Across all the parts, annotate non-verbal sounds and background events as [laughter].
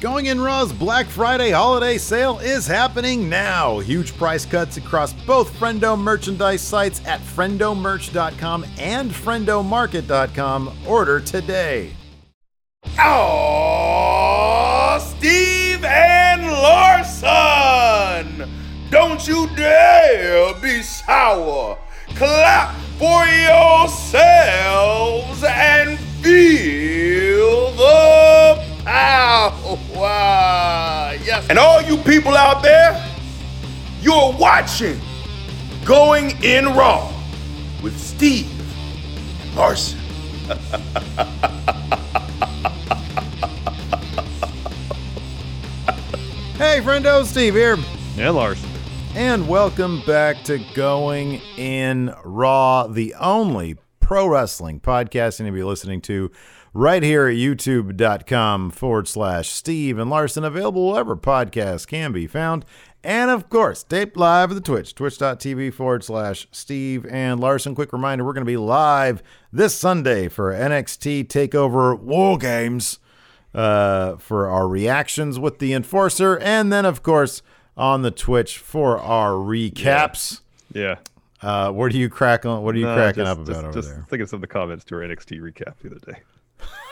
Going in Raw's Black Friday holiday sale is happening now. Huge price cuts across both Friendo merchandise sites at friendomerch.com and friendomarket.com. Order today. Oh, Steve and Larson! Don't you dare be sour. Clap for yourselves and feel the power. Yes. And all you people out there, you're watching Going in Raw with Steve and Larson. [laughs] Hey, friendo, Steve here. Yeah, Lars. And welcome back to Going in Raw, the only pro wrestling podcast you're going to be listening to right here at youtube.com forward slash Steve and Larson, available wherever podcasts can be found. And of course, taped live at the Twitch, twitch.tv forward slash Steve and Larson. Quick reminder we're going to be live this Sunday for NXT TakeOver War Games uh, for our reactions with the Enforcer. And then, of course, on the Twitch for our recaps. Yeah. Uh, what are you cracking? What are you No, cracking just- up about just, over just there? thinking some of the comments to our NXT recap the other day.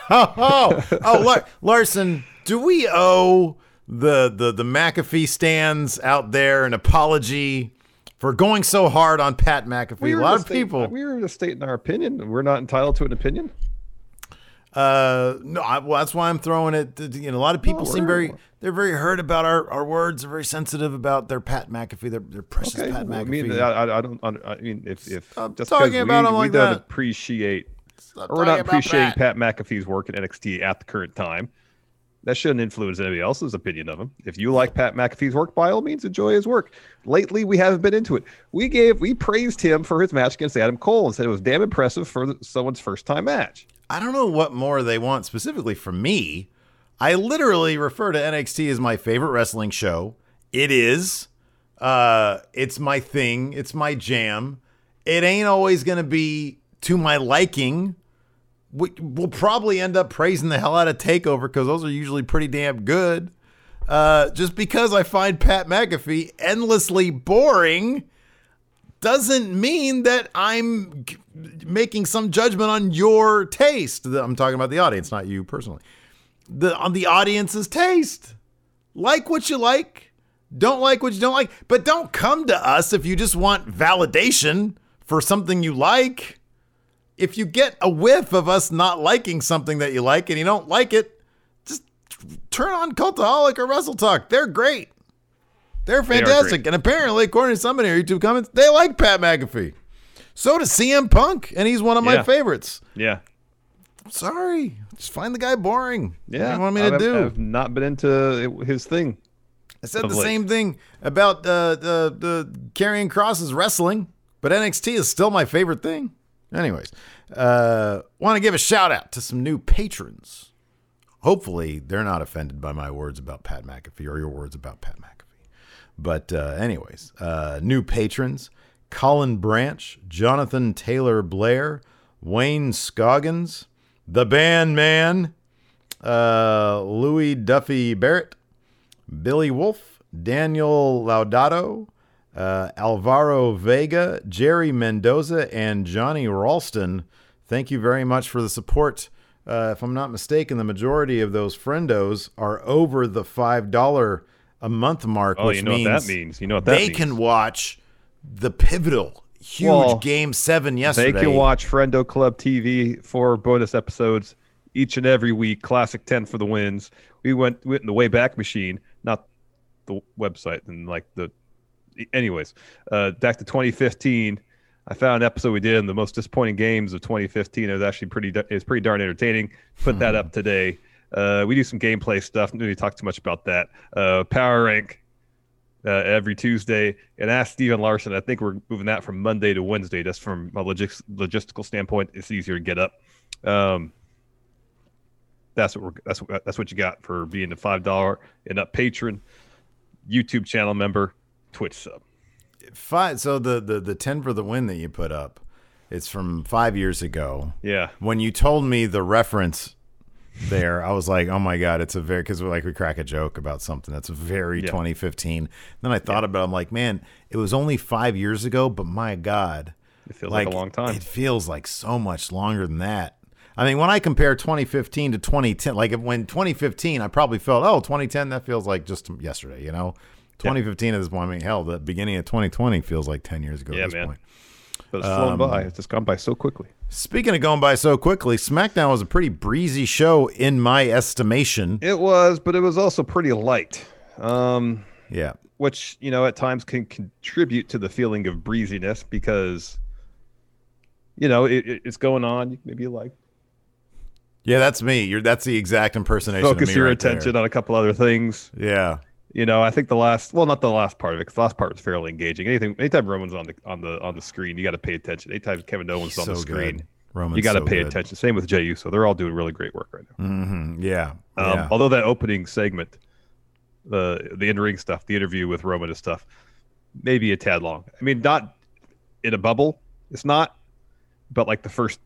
Oh, [laughs] oh, oh Lar- Larson, do we owe the, the the McAfee stands out there an apology for going so hard on Pat McAfee? a lot of state- people. We were just stating our opinion. We're not entitled to an opinion. Uh, no, I, well, that's why I'm throwing it. You know, a lot of people seem very they're very hurt about our, our words. They're very sensitive about their Pat McAfee, their, their precious Okay. Pat well, I McAfee. mean, I, I- I don't. I mean, if if Stop just talking about we, him we like don't that. appreciate Stop we're not appreciating Pat. Pat McAfee's work in NXT at the current time. That shouldn't influence anybody else's opinion of him. If you like Pat McAfee's work, by all means, enjoy his work. Lately, we haven't been into it. We gave, we praised him for his match against Adam Cole and said it was damn impressive for someone's first time match. I don't know what more they want specifically from me. I literally refer to NXT as my favorite wrestling show. It is. Uh, it's my thing. It's my jam. It ain't always gonna be to my liking. We, we'll probably end up praising the hell out of Takeover because those are usually pretty damn good. Uh, just because I find Pat McAfee endlessly boring doesn't mean that I'm making some judgment on your taste. I'm talking about the audience, not you personally. The on the audience's taste. Like what you like, don't like what you don't like, but don't come to us if you just want validation for something you like. If you get a whiff of us not liking something that you like and you don't like it, just turn on Cultaholic or WrestleTalk. They're great. They're fantastic. great. and apparently, according to somebody in our YouTube comments, they like Pat McAfee. So does CM Punk, and he's one of my Yeah. favorites. Yeah. Sorry. Just find the guy boring. What Yeah. do you want me to I've, do? I've not been into his thing. I said the late. same thing about uh, the the Karrion Kross's wrestling, but NXT is still my favorite thing. Anyways, uh, want to give a shout out to some new patrons. Hopefully, they're not offended by my words about Pat McAfee or your words about Pat McAfee. But uh, anyways, uh, new patrons: Colin Branch, Jonathan Taylor Blair, Wayne Scoggins, the Band Man, uh, Louis Duffy Barrett, Billy Wolf, Daniel Laudato, uh, Alvaro Vega, Jerry Mendoza, and Johnny Ralston. Thank you very much for the support. Uh, if I'm not mistaken, the majority of those friendos are over the five dollar a month mark, Oh, which you know what means that means. You know what that they means. can watch the pivotal, huge Well, game seven yesterday. They can watch Friendo Club TV for bonus episodes each and every week. Classic ten for the wins. We went went in the way back machine, not the website, and like the. Anyways, uh, back to 2015. I found an episode we did in the most disappointing games of 2015. It was actually pretty. It was pretty darn entertaining. Put that up today. Uh, we do some gameplay stuff. Don't really talk too much about that. Uh, Power Rank uh, every Tuesday, and Ask Steven Larson. I think we're moving that from Monday to Wednesday. Just from a logis- logistical standpoint, it's easier to get up. Um, that's what we're that's what that's what you got for being a five dollar and up patron, YouTube channel member, Twitch sub. Five. So the the the ten for the win that you put up, it's from five years ago. Yeah, When you told me the reference there, I was like, oh my god, it's a very because we like we crack a joke about something that's very Yeah. 2015. Then I thought about, it, I'm like, man, it was only five years ago, but my god, it feels like, a long time. It feels like so much longer than that. I mean, when I compare 2015 to 2010, like when 2015, I probably felt, oh, 2010, that feels like just yesterday, you know? 2015 at this point, I mean, hell, the beginning of 2020 feels like 10 years ago Yeah, at this man. point. But it's flown Um, by. It's just gone by so quickly. Speaking of going by so quickly, SmackDown was a pretty breezy show in my estimation. It was, but it was also pretty light. Um, Yeah. which you know at times can contribute to the feeling of breeziness because you know it, it- it's going on. Maybe you like Yeah, that's me. You're that's the exact impersonation. of focus your right there. attention on a couple other things. Yeah. You know, I think the last well, not the last part of it, because the last part was fairly engaging. Anything, anytime Roman's on the on the on the screen, you got to pay attention. Anytime Kevin Owens on so the screen, good. Roman's you got to so pay good. attention. Same with Jey Uso; they're all doing really great work right now. hmm Yeah. Um, yeah. Although that opening segment, the the in ring stuff, the interview with Roman and stuff, maybe a tad long. I mean, not in a bubble. It's not, but like the first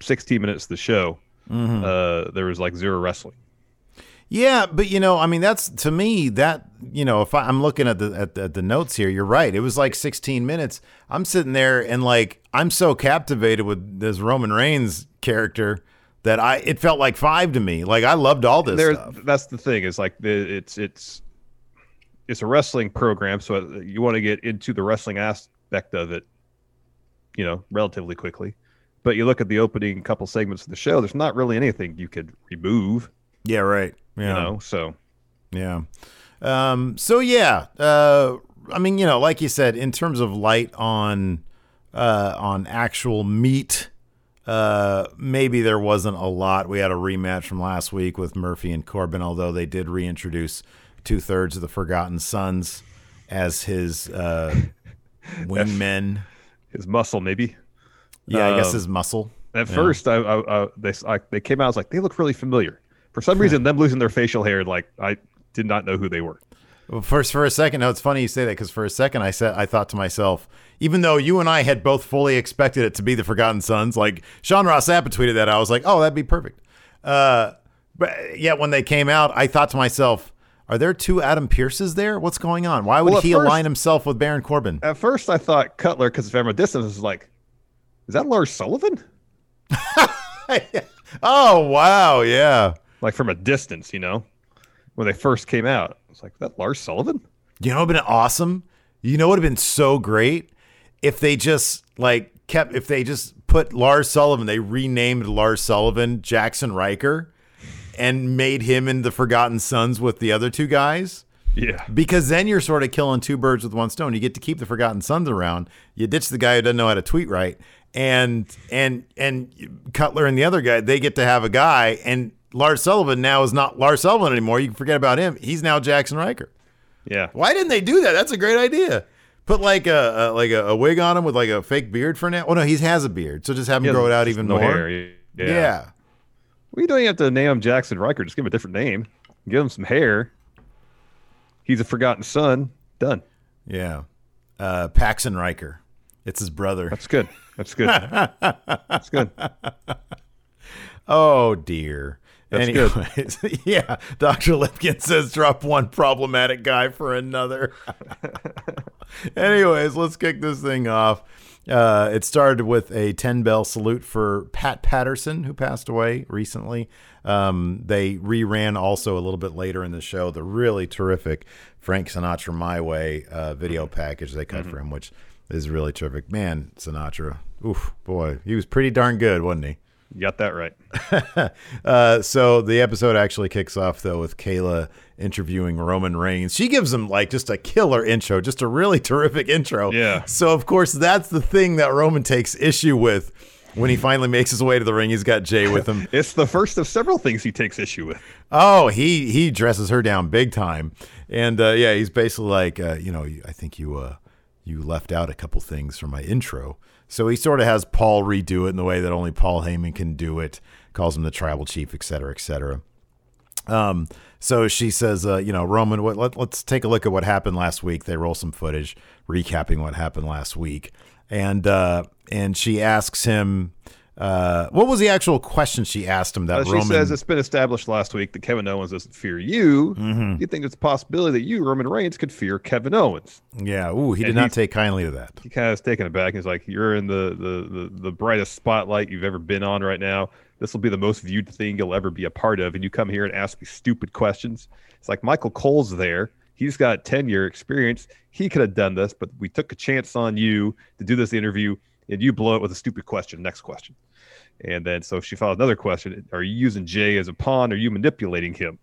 sixteen minutes of the show, Mm-hmm. uh, there was like zero wrestling. Yeah, but you know, I mean, that's to me that you know, if I, I'm looking at the at, the- at the notes here, you're right. It was like 16 minutes. I'm sitting there and like I'm so captivated with this Roman Reigns character that I it felt like five to me. Like I loved all this There, stuff. that's the thing. Is like the, it's it's it's a wrestling program, so you want to get into the wrestling aspect of it, you know, relatively quickly. But you look at the opening couple segments of the show. There's not really anything you could remove. Yeah, right. Yeah. You know, so Yeah. Um, so yeah, uh, I mean, you know, like you said, in terms of light on uh, on actual meat, uh, maybe there wasn't a lot. We had a rematch from last week with Murphy and Corbin, although they did reintroduce two thirds of the Forgotten Sons as his uh, [laughs] wingmen. his muscle maybe. Yeah, I guess Um, his muscle. At Yeah. first, I, I, I they I, they came out. I was like, they look really familiar. For some reason, them losing their facial hair, like I did not know who they were. Well, first, for a second, no, it's funny you say that because for a second I said I thought to myself, even though you and I had both fully expected it to be the Forgotten Sons, like Sean Ross Sapp tweeted that, I was like, oh, that'd be perfect. Uh, but yet when they came out, I thought to myself, are there two Adam Pearces there? What's going on? Why would Well, he first- align himself with Baron Corbin? At first, I thought Cutler, because from a distance, was like, is that Lars Sullivan? [laughs] oh wow, yeah. Like from a distance, you know, when they first came out, I was like, that Lars Sullivan? You know, would have been awesome. You know, what would have been so great if they just like kept if they just put Lars Sullivan. They renamed Lars Sullivan Jaxson Ryker, and made him in the Forgotten Sons with the other two guys. Yeah, Because then you're sort of killing two birds with one stone. You get to keep the Forgotten Sons around. You ditch the guy who doesn't know how to tweet right, and and and Cutler and the other guy they get to have a guy. And Lars Sullivan now is not Lars Sullivan anymore. You can forget about him. He's now Jaxson Ryker. yeah. Why didn't they do that? That's a great idea. Put like a, a like a, a wig on him with like a fake beard for now. Oh no, he has a beard, so just have him grow it out even no more. hair. Yeah. Yeah. We don't even have to name him Jaxson Ryker. Just give him a different name. Give him some hair. He's a forgotten son. Done. yeah, Uh, Paxton Riker. It's his brother. That's good. That's good. [laughs] That's good. Oh dear. That's good. Anyways, [laughs] yeah. Dr. Lipkin says drop one problematic guy for another. [laughs] Anyways, let's kick this thing off. Uh, it started with a 10 bell salute for Pat Patterson, who passed away recently. Um, they reran also a little bit later in the show the really terrific Frank Sinatra My Way uh, video package they cut for him, which is really terrific. Man, Sinatra, oof, boy, he was pretty darn good, wasn't he? You got that right. [laughs] Uh, so the episode actually kicks off though with Kayla interviewing Roman Reigns. She gives him like just a killer intro, just a really [laughs] terrific intro. Yeah. So of course that's the thing that Roman takes issue with. when he finally makes his way to the ring, he's got Jey with him. [laughs] It's the first of several things he takes issue with. Oh, he he dresses her down big time, and uh, yeah, he's basically like, uh, you know, I think you uh, you left out a couple things from my intro. So he sort of has Paul redo it in the way that only Paul Heyman can do it. Calls him the tribal chief, et cetera, et cetera. Um, so she says, uh, you know, Roman, what, let, let's take a look at what happened last week. They roll some footage recapping what happened last week, and uh, and she asks him, uh, what was the actual question she asked him that Uh, she Roman? says it's been established last week that Kevin Owens doesn't fear you. Mm-hmm. You think it's a possibility that you, Roman Reigns, could fear Kevin Owens? yeah, ooh, he did And not take kindly to that. He kind of is taken aback. He's like, "You're in the, the the the brightest spotlight you've ever been on right now. This will be the most viewed thing you'll ever be a part of, and you come here and ask me stupid questions." It's like Michael Cole's there. He's got ten year experience. He could have done this, but we took a chance on you to do this interview, and you blow it with a stupid question. Next question. And then so she follows another question: Are you using Jey as a pawn? Are you manipulating him?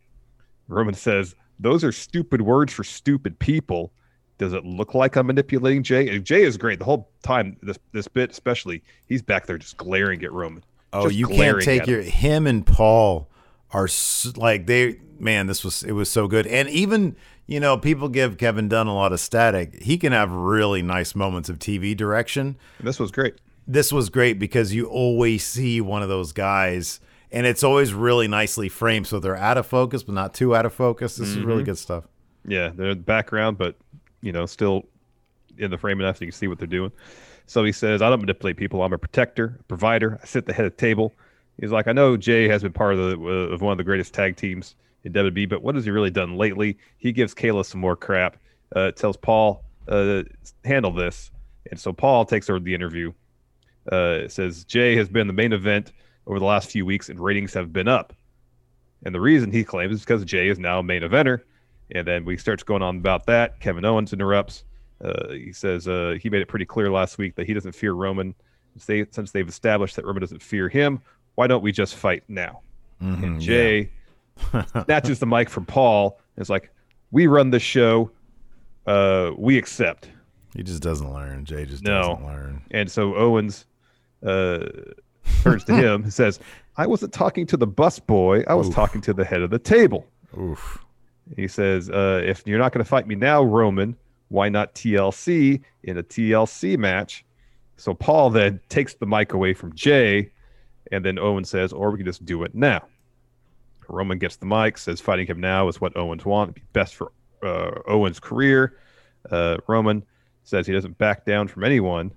Roman says, Those are stupid words for stupid people. Does it look like I'm manipulating Jey? Jey is great the whole time. This this bit, especially, he's back there just glaring at Roman. Oh, you can't take your him. him and Paul are like they man. This was it was so good, and even you know people give Kevin Dunn a lot of static. He can have really nice moments of TV direction. This was great. This was great because you always see one of those guys, and it's always really nicely framed, so they're out of focus but not too out of focus. This is Mm-hmm. really good stuff. Yeah, they're in the background, but you know, still in the frame enough so you can see what they're doing. So he says, I don't manipulate people. I'm a protector, a provider. I sit at the head of the table. He's like, I know Jey has been part of the of one of the greatest tag teams in WWE, but what has he really done lately? He gives Kayla some more crap. Uh, tells Paul, uh, handle this. And so Paul takes over the interview. Uh, says Jey has been the main event over the last few weeks, and ratings have been up. And the reason he claims is because Jey is now a main eventer. And then we starts going on about that. Kevin Owens interrupts. Uh, he says uh, he made it pretty clear last week that he doesn't fear Roman. They, since they've established that Roman doesn't fear him, why don't we just fight now? Mm-hmm, and Jey [laughs] snatches the mic from Paul and is like, "We run the show. Uh, we accept." He just doesn't learn. Jey just No. doesn't learn. And so Owens uh, turns to him and says, "I wasn't talking to the bus boy. I was talking to the head of the table." Oof. He says, uh, if you're not going to fight me now, Roman, why not TLC in a TLC match? So Paul then takes the mic away from Jey, and then Owen says, or we can just do it now. Roman gets the mic, says fighting him now is what Owens want, It'd be best for uh, Owens' career. Uh, Roman says he doesn't back down from anyone.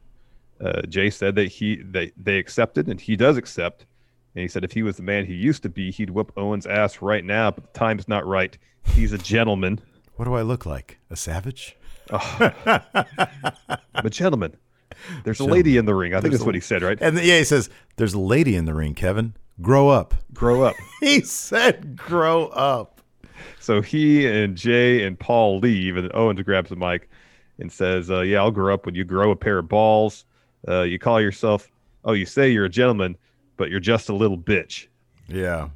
Uh, Jey said that he they, they accepted, and he does accept. And he said if he was the man he used to be, he'd whoop Owens' ass right now, but the time's not right. He's a gentleman. What do I look like? A savage? I'm [laughs] a gentleman. There's a lady in the ring. I think that's what he said, right? And yeah, he says, "There's a lady in the ring, Kevin. Grow up." Grow up. [laughs] He said, "Grow up." So he and Jey and Paul leave, and Owens grabs the mic and says, uh, "Yeah, I'll grow up when you grow a pair of balls. Uh, you call yourself, oh, you say you're a gentleman, but you're just a little bitch." Yeah.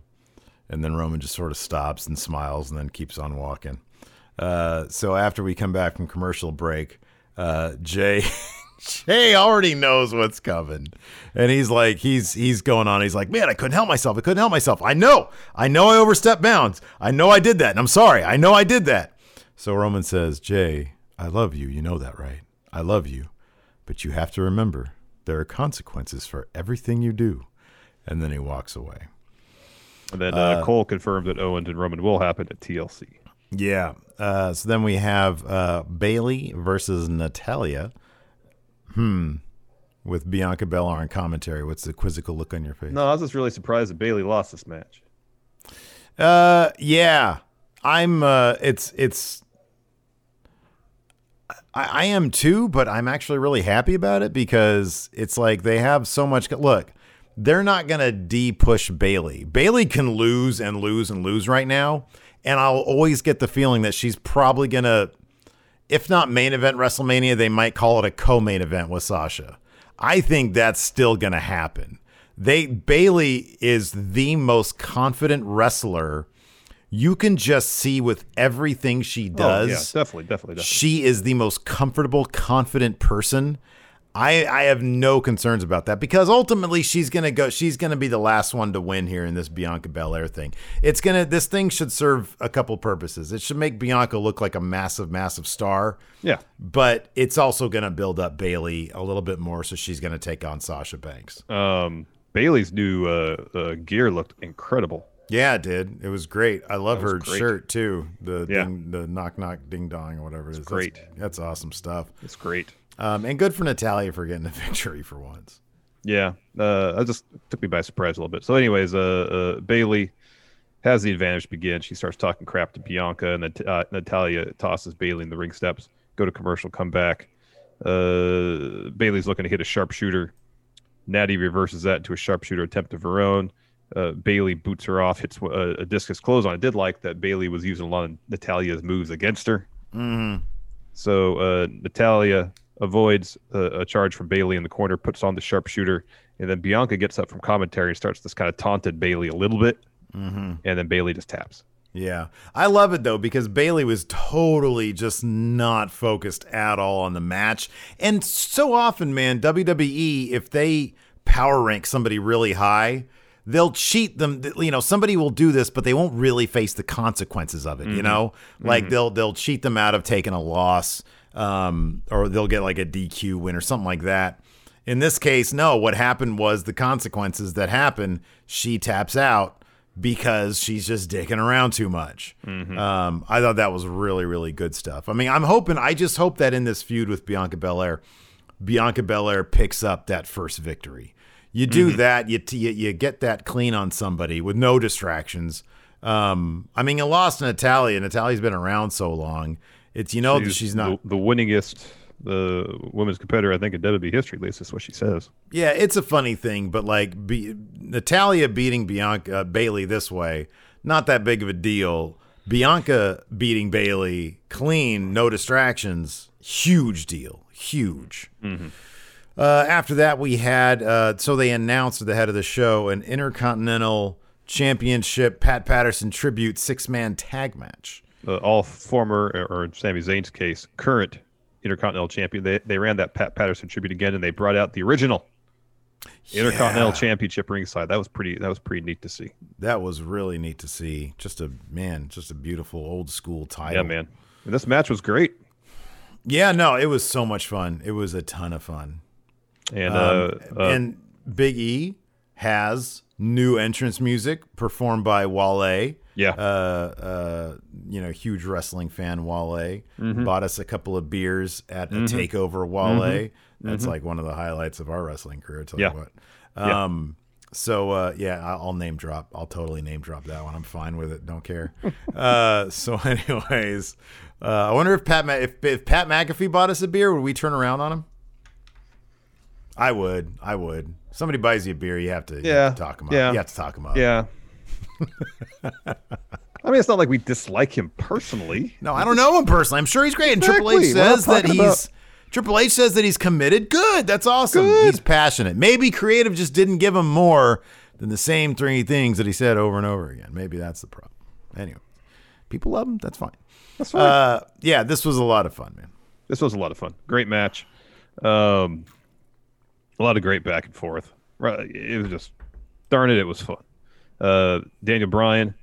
And then Roman just sort of stops and smiles and then keeps on walking. Uh, so after we come back from commercial break, uh, Jey [laughs] Jey already knows what's coming. And he's like, he's he's going on. He's like, man, I couldn't help myself. I couldn't help myself. I know. I know I overstepped bounds. I know I did that. And I'm sorry. I know I did that. So Roman says, Jey, I love you. You know that, right? I love you. But you have to remember there are consequences for everything you do. And then he walks away. And then uh, Cole confirmed that Owens and Roman will happen at TLC. Yeah. Uh, so then we have uh, Bayley versus Natalya. Hmm. With Bianca Belair on commentary. What's the quizzical look on your face? No, I was just really surprised that Bayley lost this match. Uh, yeah. I'm. Uh, it's it's. I, I am too, but I'm actually really happy about it because it's like they have so much. Look, they're not gonna de-push Bayley. Bayley can lose and lose and lose right now, and I'll always get the feeling that she's probably gonna, if not main event WrestleMania, they might call it a co-main event with Sasha. I think that's still gonna happen. They Bayley is the most confident wrestler you can just see with everything she does. Oh, yeah, definitely, definitely, definitely. She is the most comfortable, confident person. I I have no concerns about that because ultimately she's gonna go. She's gonna be the last one to win here in this Bianca Belair thing. It's gonna. This thing should serve a couple purposes. It should make Bianca look like a massive, massive star. Yeah. But it's also gonna build up Bayley a little bit more, so she's gonna take on Sasha Banks. Um, Bayley's new uh, uh, gear looked incredible. Yeah, it did. It was great. I love her great. shirt too. The Yeah. ding, the knock knock ding dong or whatever it is. That's- great. That's, awesome stuff. It's great. Um, and good for Natalya for getting the [laughs] victory for once. Yeah, uh, I just took me by surprise a little bit. So, anyways, uh, uh, Bayley has the advantage to begin. She starts talking crap to Bianca, and Nat- uh, Natalya tosses Bayley in the ring steps. Go to commercial, come back. Uh, Bayley's looking to hit a sharpshooter. Natty reverses that into a sharpshooter attempt of her own. Uh, Bayley boots her off, hits a, a discus close on. I did like that Bayley was using a lot of Natalya's moves against her. Mm-hmm. So uh, Natalya avoids a, a charge from Bayley in the corner, puts on the sharpshooter, and then Bianca gets up from commentary and starts this kind of taunted Bayley a little bit, Mm-hmm. and then Bayley just taps. Yeah. I love it though because Bayley was totally just not focused at all on the match. And so often, man, WWE, if they power rank somebody really high, they'll cheat them. You know, somebody will do this, but they won't really face the consequences of it. You know, like they'll they'll cheat them out of taking a loss, um, or they'll get like a DQ win or something like that. In this case, no. What happened was the consequences that happen. She taps out because she's just dicking around too much. Um, I thought that was really, really good stuff. I mean, I'm hoping, I just hope that in this feud with Bianca Belair, Bianca Belair picks up that first victory. You do that, you, t- you you get that clean on somebody with no distractions. Um, I mean, you lost Natalya. Natalya's been around so long. It's you know that she's not. the, the winningest the women's competitor I think in WWE history. At least that's what she says. Yeah, it's a funny thing, but like be, Natalya beating Bianca uh, Bayley this way, not that big of a deal. Bianca beating Bayley clean, no distractions, huge deal, huge. Uh, after that, we had uh, so they announced at the head of the show an Intercontinental Championship Pat Patterson tribute six man tag match. Uh, all former, or in Sami Zayn's case, current Intercontinental Champion. They they ran that Pat Patterson tribute again, and they brought out the original Intercontinental Yeah. Championship ringside. That was pretty. That was pretty neat to see. That was really neat to see. Just a man, just a beautiful old school title. Yeah, man. And this match was great. Yeah, no, it was so much fun. It was a ton of fun. And Um, uh, uh, and Big E has new entrance music performed by Wale. Yeah. Uh, uh, you know, huge wrestling fan Wale Mm-hmm. bought us a couple of beers at a takeover Wale. That's like one of the highlights of our wrestling career. Tell Mm-hmm. Yeah. you what. Yeah. Um, so uh, yeah, I'll name drop. I'll totally name drop that one. I'm fine with it. Don't care. [laughs] uh, so, [laughs] anyways, uh, I wonder if Pat Ma- if, if Pat McAfee bought us a beer, would we turn around on him? I would. I would. Somebody buys you a beer, you have to, you Yeah. have to talk him up. Yeah. You have to talk him up. yeah. [laughs] I mean, it's not like we dislike him personally. No, I don't know him personally. I'm sure he's great. And Triple H Exactly. We're not says that he's Triple H says that he's committed. Good. That's awesome. He's passionate. Maybe creative just didn't give him more than the same three things that he said over and over again. Maybe that's the problem. Anyway, people love him. That's fine. That's fine. Uh, yeah, this was a lot of fun, man. this was a lot of fun. Great match. Um, a lot of great back and forth. Right, It was just, darn it, it was fun. Uh, Daniel Bryan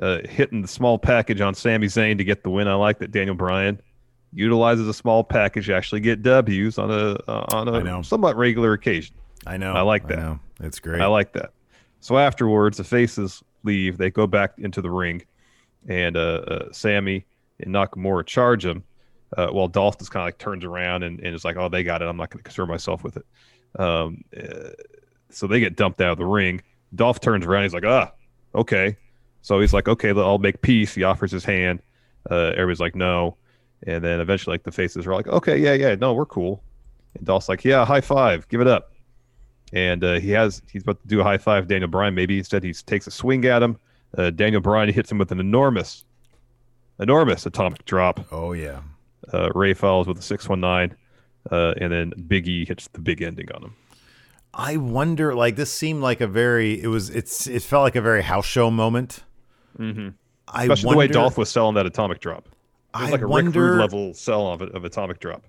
uh, hitting the small package on Sami Zayn to get the win. I like that Daniel Bryan utilizes a small package to actually get W's on a uh, on I a somewhat regular occasion. I know. I like that. know. It's great. I like that. So afterwards, the faces leave. They go back into the ring, and uh, uh, Sami and Nakamura charge him. Uh, while Dolph just kind of like turns around and, and is like, "Oh, they got it. I'm not going to concern myself with it." Um, so they get dumped out of the ring. Dolph turns around. He's like, "Ah, okay." So he's like, "Okay, I'll make peace." He offers his hand. Uh, everybody's like, "No," and then eventually, like the faces are like, "Okay, yeah, yeah, no, we're cool." And Dolph's like, "Yeah, high five, give it up." and uh, he has he's about to do a high five Daniel Bryan. Maybe instead he takes a swing at him. Uh, Daniel Bryan hits him with an enormous, enormous atomic drop. oh yeah. Uh, Rey follows with a six one nine, uh, and then Big E hits the big ending on him. I wonder. Like this seemed like a very. It was. It's. It felt like a very house show moment. Mm-hmm. I Especially wonder, the way Dolph was selling that atomic drop. It was I like a Rick wonder- Rude level sell of, of atomic drop.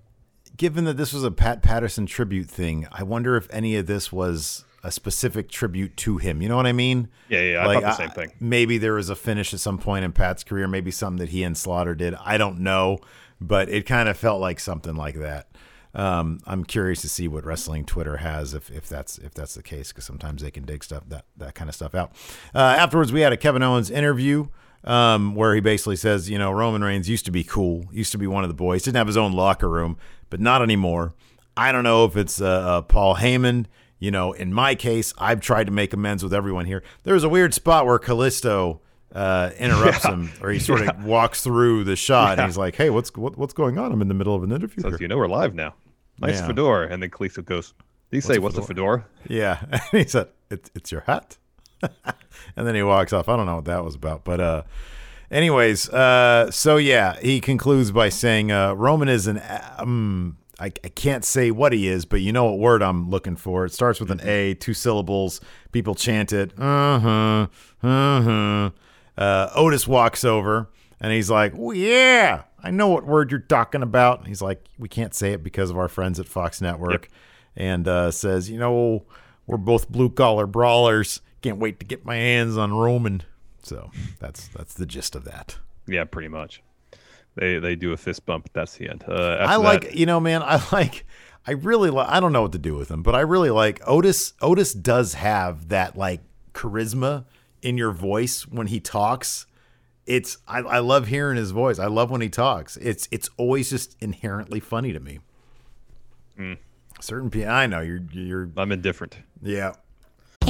given that this was a Pat Patterson tribute thing, I wonder if any of this was a specific tribute to him. You know what I mean? Yeah, yeah, I thought the same thing. Maybe there was a finish at some point in Pat's career, maybe something that he and Slaughter did. I don't know, but it kind of felt like something like that. Um, I'm curious to see what wrestling Twitter has if, if that's if that's the case because sometimes they can dig stuff that that kind of stuff out. Uh, afterwards, we had a Kevin Owens interview um, where he basically says, you know, Roman Reigns used to be cool, used to be one of the boys, didn't have his own locker room, but not anymore. I don't know if it's uh, uh, Paul Heyman. You know, in my case, I've tried to make amends with everyone here. There's a weird spot where Kalisto uh, interrupts Yeah. him, or he [laughs] sort of walks through the shot, and he's like, "Hey, what's what, what's going on? I'm in the middle of an interview." Says, here." you know, we're live now. Nice Yeah. fedora. And then Kalisto goes, Did he say, what's a fedora? Yeah. [laughs] And he said, it's, it's your hat. [laughs] and then he walks off. I don't know what that was about. But, uh, anyways, uh, so yeah, he concludes by saying, uh, Roman is an, um, I, I can't say what he is, but you know what word I'm looking for. It starts with an A, two syllables. People chant it. Uh huh. Uh huh. Uh, Otis walks over and he's like, oh, yeah, I know what word you're talking about. And he's like, we can't say it because of our friends at Fox Network. And uh, says, you know, we're both blue collar brawlers. Can't wait to get my hands on Roman. So that's that's the gist of that. Yeah, pretty much. They they do a fist bump. That's the end. Uh, I like, that- you know, man, I like, I really like, I don't know what to do with him, but I really like Otis. Otis does have that like charisma in your voice when he talks. It's, I, I love hearing his voice. I love when he talks. It's, it's always just inherently funny to me. Mm. Certain people, I know you're, you're, I'm indifferent. yeah.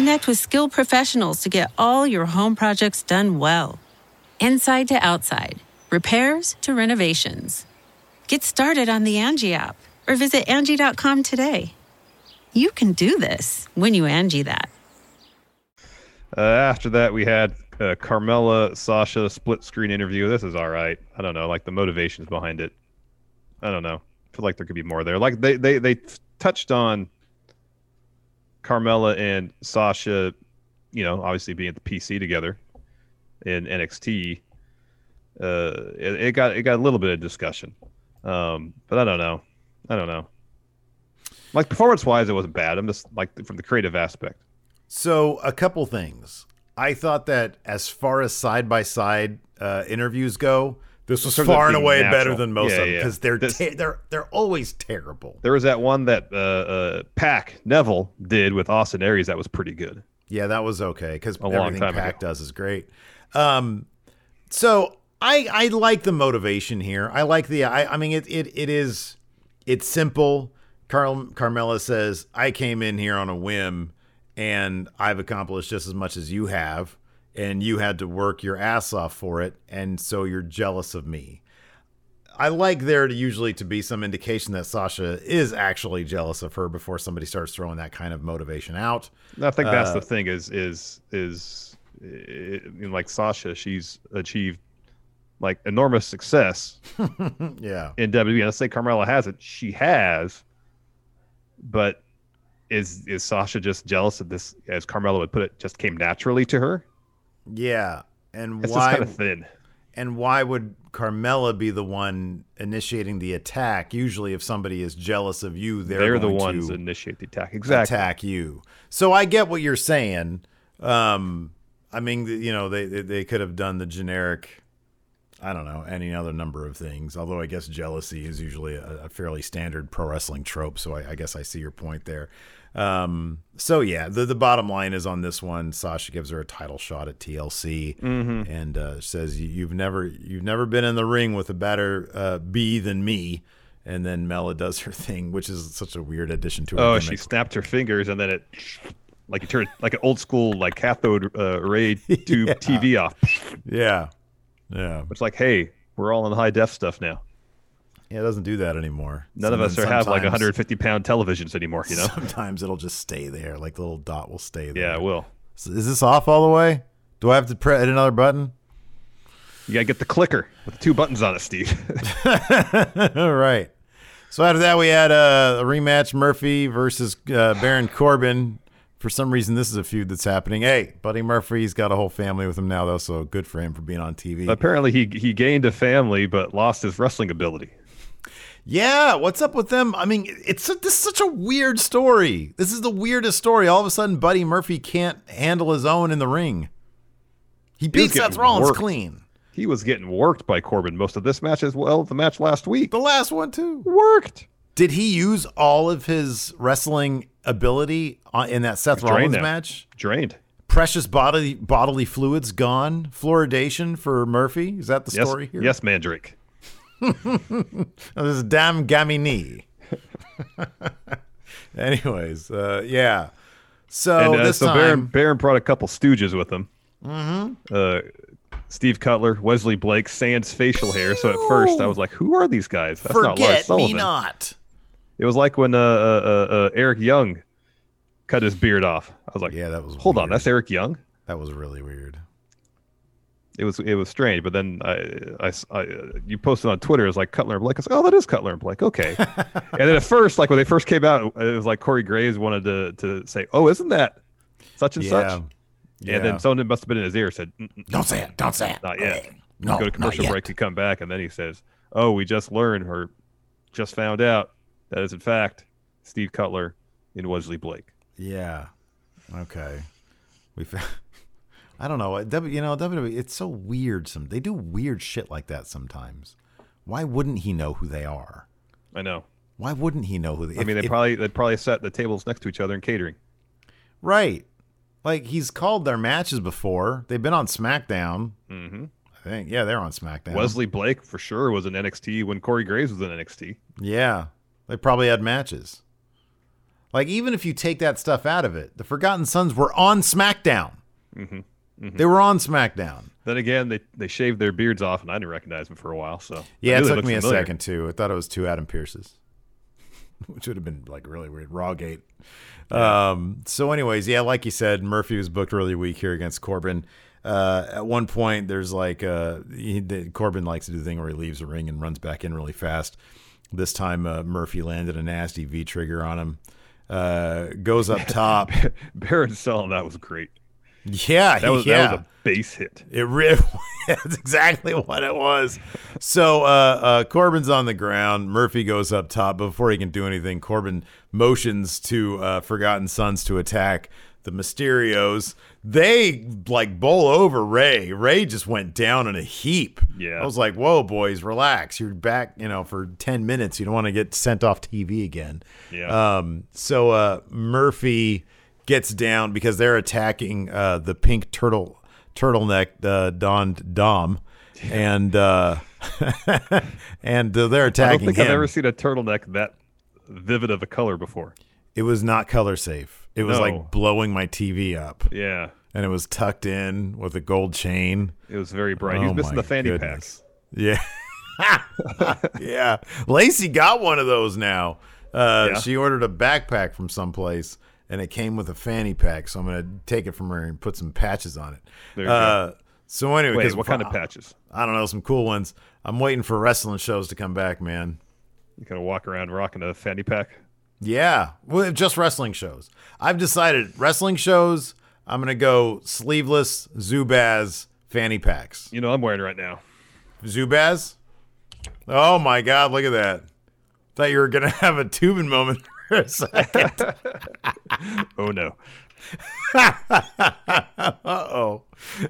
Connect with skilled professionals to get all your home projects done well. Inside to outside, repairs to renovations. Get started on the Angie app or visit Angie.com today. You can do this when you Angie that. Uh, after that, we had uh, Carmella Sasha split screen interview. This is all right. I don't know, like the motivations behind it. I don't know. I feel like there could be more there. Like they they they touched on Carmella and Sasha, you know, obviously being at the PC together in NXT. Uh, it, it got it got a little bit of discussion, um, but I don't know. I don't know. Like performance wise, it wasn't bad. I'm just like from the creative aspect. So a couple things. I thought that as far as side by side interviews go, this was In terms of far and away natural. better than most Yeah, of them yeah. because they're This- te- they're they're always terrible. There was that one that uh, uh, Pac Neville did with Austin Aries that was pretty good. Yeah, that was okay because A everything time Pac ago. does is great. Um, so I I like the motivation here. I like the I I mean it it it is it's simple. Carl Carmella says, "I came in here on a whim, and I've accomplished just as much as you have, and you had to work your ass off for it, and so you're jealous of me." I like there to usually to be some indication that Sasha is actually jealous of her before somebody starts throwing that kind of motivation out. I think that's Uh, the thing is is is you know, like Sasha, she's achieved like enormous success [laughs] Yeah. in WWE. Let's say Carmella hasn't. She has, but is is Sasha just jealous that this, as Carmella would put it, just came naturally to her? Yeah. And It's why just kind of thin. and why would Carmella be the one initiating the attack? Usually if somebody is jealous of you, they're, They're, the ones to initiate the attack. Exactly. attack you. So I get what you're saying. Um I mean, you know, they they, they could have done the generic I don't know, any other number of things. Although I guess jealousy is usually a, a fairly standard pro wrestling trope. So I, I guess I see your point there. Um, so yeah, the the bottom line is on this one. Sasha gives her a title shot at TLC and uh, says, "You- "You've never you've never been in the ring with a better uh, B than me." And then Mela does her thing, which is such a weird addition to her. Oh, gimmick. she snapped her fingers and then it, like you turned like an old school like cathode uh, ray [laughs] tube Yeah. TV off. yeah, yeah, It's like, hey, we're all in high def stuff now. Yeah. It doesn't do that anymore. None of us are have like 150 pound televisions anymore. You know? [laughs] Sometimes it'll just stay there, like the little dot will stay there. yeah, it will. So Is this off all the way? Do I have to press another button? You gotta get the clicker with the two buttons on it, Steve. All [laughs] [laughs] right. So after that, we had uh, a rematch: Murphy versus uh, Baron Corbin. For some reason, this is a feud that's happening. Hey, Buddy Murphy's got a whole family with him now, though, so good for him for being on TV. Apparently, he he gained a family but lost his wrestling ability. Yeah, what's up with them? I mean, it's a, this is such a weird story. This is the weirdest story. All of a sudden, Buddy Murphy can't handle his own in the ring. He beats Seth Rollins worked. clean. He was getting worked by Corbin most of this match as well. The match last week The last one too. worked. Did he use all of his wrestling ability uh, in that Seth Drained Rollins him. match? Drained. Precious bodily bodily fluids gone. Fluoridation for Murphy. Is that the Yes, story here? yes, Mandrake. [laughs] This is damn gamini. [laughs] Anyways, uh, yeah. So and uh, this so time, Baron, Baron brought a couple stooges with him. Mm-hmm. Uh, Steve Cutler, Wesley Blake, Sans facial hair. So at first I was like, "Who are these guys?" That's not Lars forget me not. It was like when uh, uh, uh, uh, Eric Young cut his beard off. I was like, Yeah, that was. "Hold on, that's Eric Young." that was really weird. It was it was strange, but then I, I, I you posted on Twitter. It was like Cutler and Blake. I was like, "Oh, that is Cutler and Blake." Okay. [laughs] and then at first, like when they first came out, it was like Corey Graves wanted to to say, "Oh, isn't that such and Yeah. such?" Yeah. And then someone must have been in his ear said, mm, mm, don't say it. Don't say it. Not yet. No, go to commercial break and come back, and then he says, "Oh, we just learned or just found out that is in fact Steve Cutler in Wesley Blake." Yeah. Okay. We. fa- I don't know. W, you know, WWE. It's so weird. Some they do weird shit like that sometimes. Why wouldn't he know who they are? I know. Why wouldn't he know who they? Are? I mean, they probably they probably set the tables next to each other in catering. right. Like he's called their matches before. They've been on SmackDown. Mm-hmm. I think. Yeah, they're on SmackDown. Wesley Blake for sure was in NXT when Corey Graves was in NXT. Yeah, they probably had matches. Like even if you take that stuff out of it, the Forgotten Sons were on SmackDown. Mm-hmm. They were on SmackDown. Then again, they they shaved their beards off, and I didn't recognize them for a while. So Yeah, it took me a second too. I thought it was two Adam Pearces, [laughs] which would have been like really weird. Rawgate. Um. So, anyways, yeah, like you said, Murphy was booked really weak here against Corbin. Uh, at one point, there's like uh, he, the, Corbin likes to do the thing where he leaves the ring and runs back in really fast. This time, uh, Murphy landed a nasty V trigger on him. Uh, goes up top. [laughs] Baron selling that was great. Yeah, That was yeah. that was a base hit. It really [laughs] that's exactly what it was. So uh, uh, Corbin's on the ground. Murphy goes up top. But before he can do anything, Corbin motions to uh, Forgotten Sons to attack the Mysterios. They like bowl over Rey. Rey just went down in a heap. Yeah. I was like, "Whoa, boys, relax. You're back. You know, for ten minutes. You don't want to get sent off TV again." Yeah. Um, so uh, Murphy gets down because they're attacking uh, the pink turtle turtleneck uh, donned Dom, and uh, [laughs] and uh, they're I don't attacking think him. I've ever seen a turtleneck that vivid of a color before. It was not color safe. It was No. like blowing my TV up, Yeah, and it was tucked in with a gold chain. it was very bright. he Oh was missing the fanny goodness. Yeah. [laughs] yeah. Lacey got one of those now. Uh, Yeah? She ordered a backpack from someplace and it came with a fanny pack. So I'm going to take it from her and put some patches on it. Uh, So anyway, Wait, what kind of patches? I don't know, some cool ones. I'm waiting for wrestling shows to come back, man. You of walk around rocking a fanny pack. Yeah, well, just wrestling shows. I've decided wrestling shows. I'm gonna go sleeveless Zubaz fanny packs. You know, I'm wearing it right now. Zubaz. Oh my God! Look at that. Thought you were gonna [laughs] have a tubing moment for a second. Oh no. uh oh.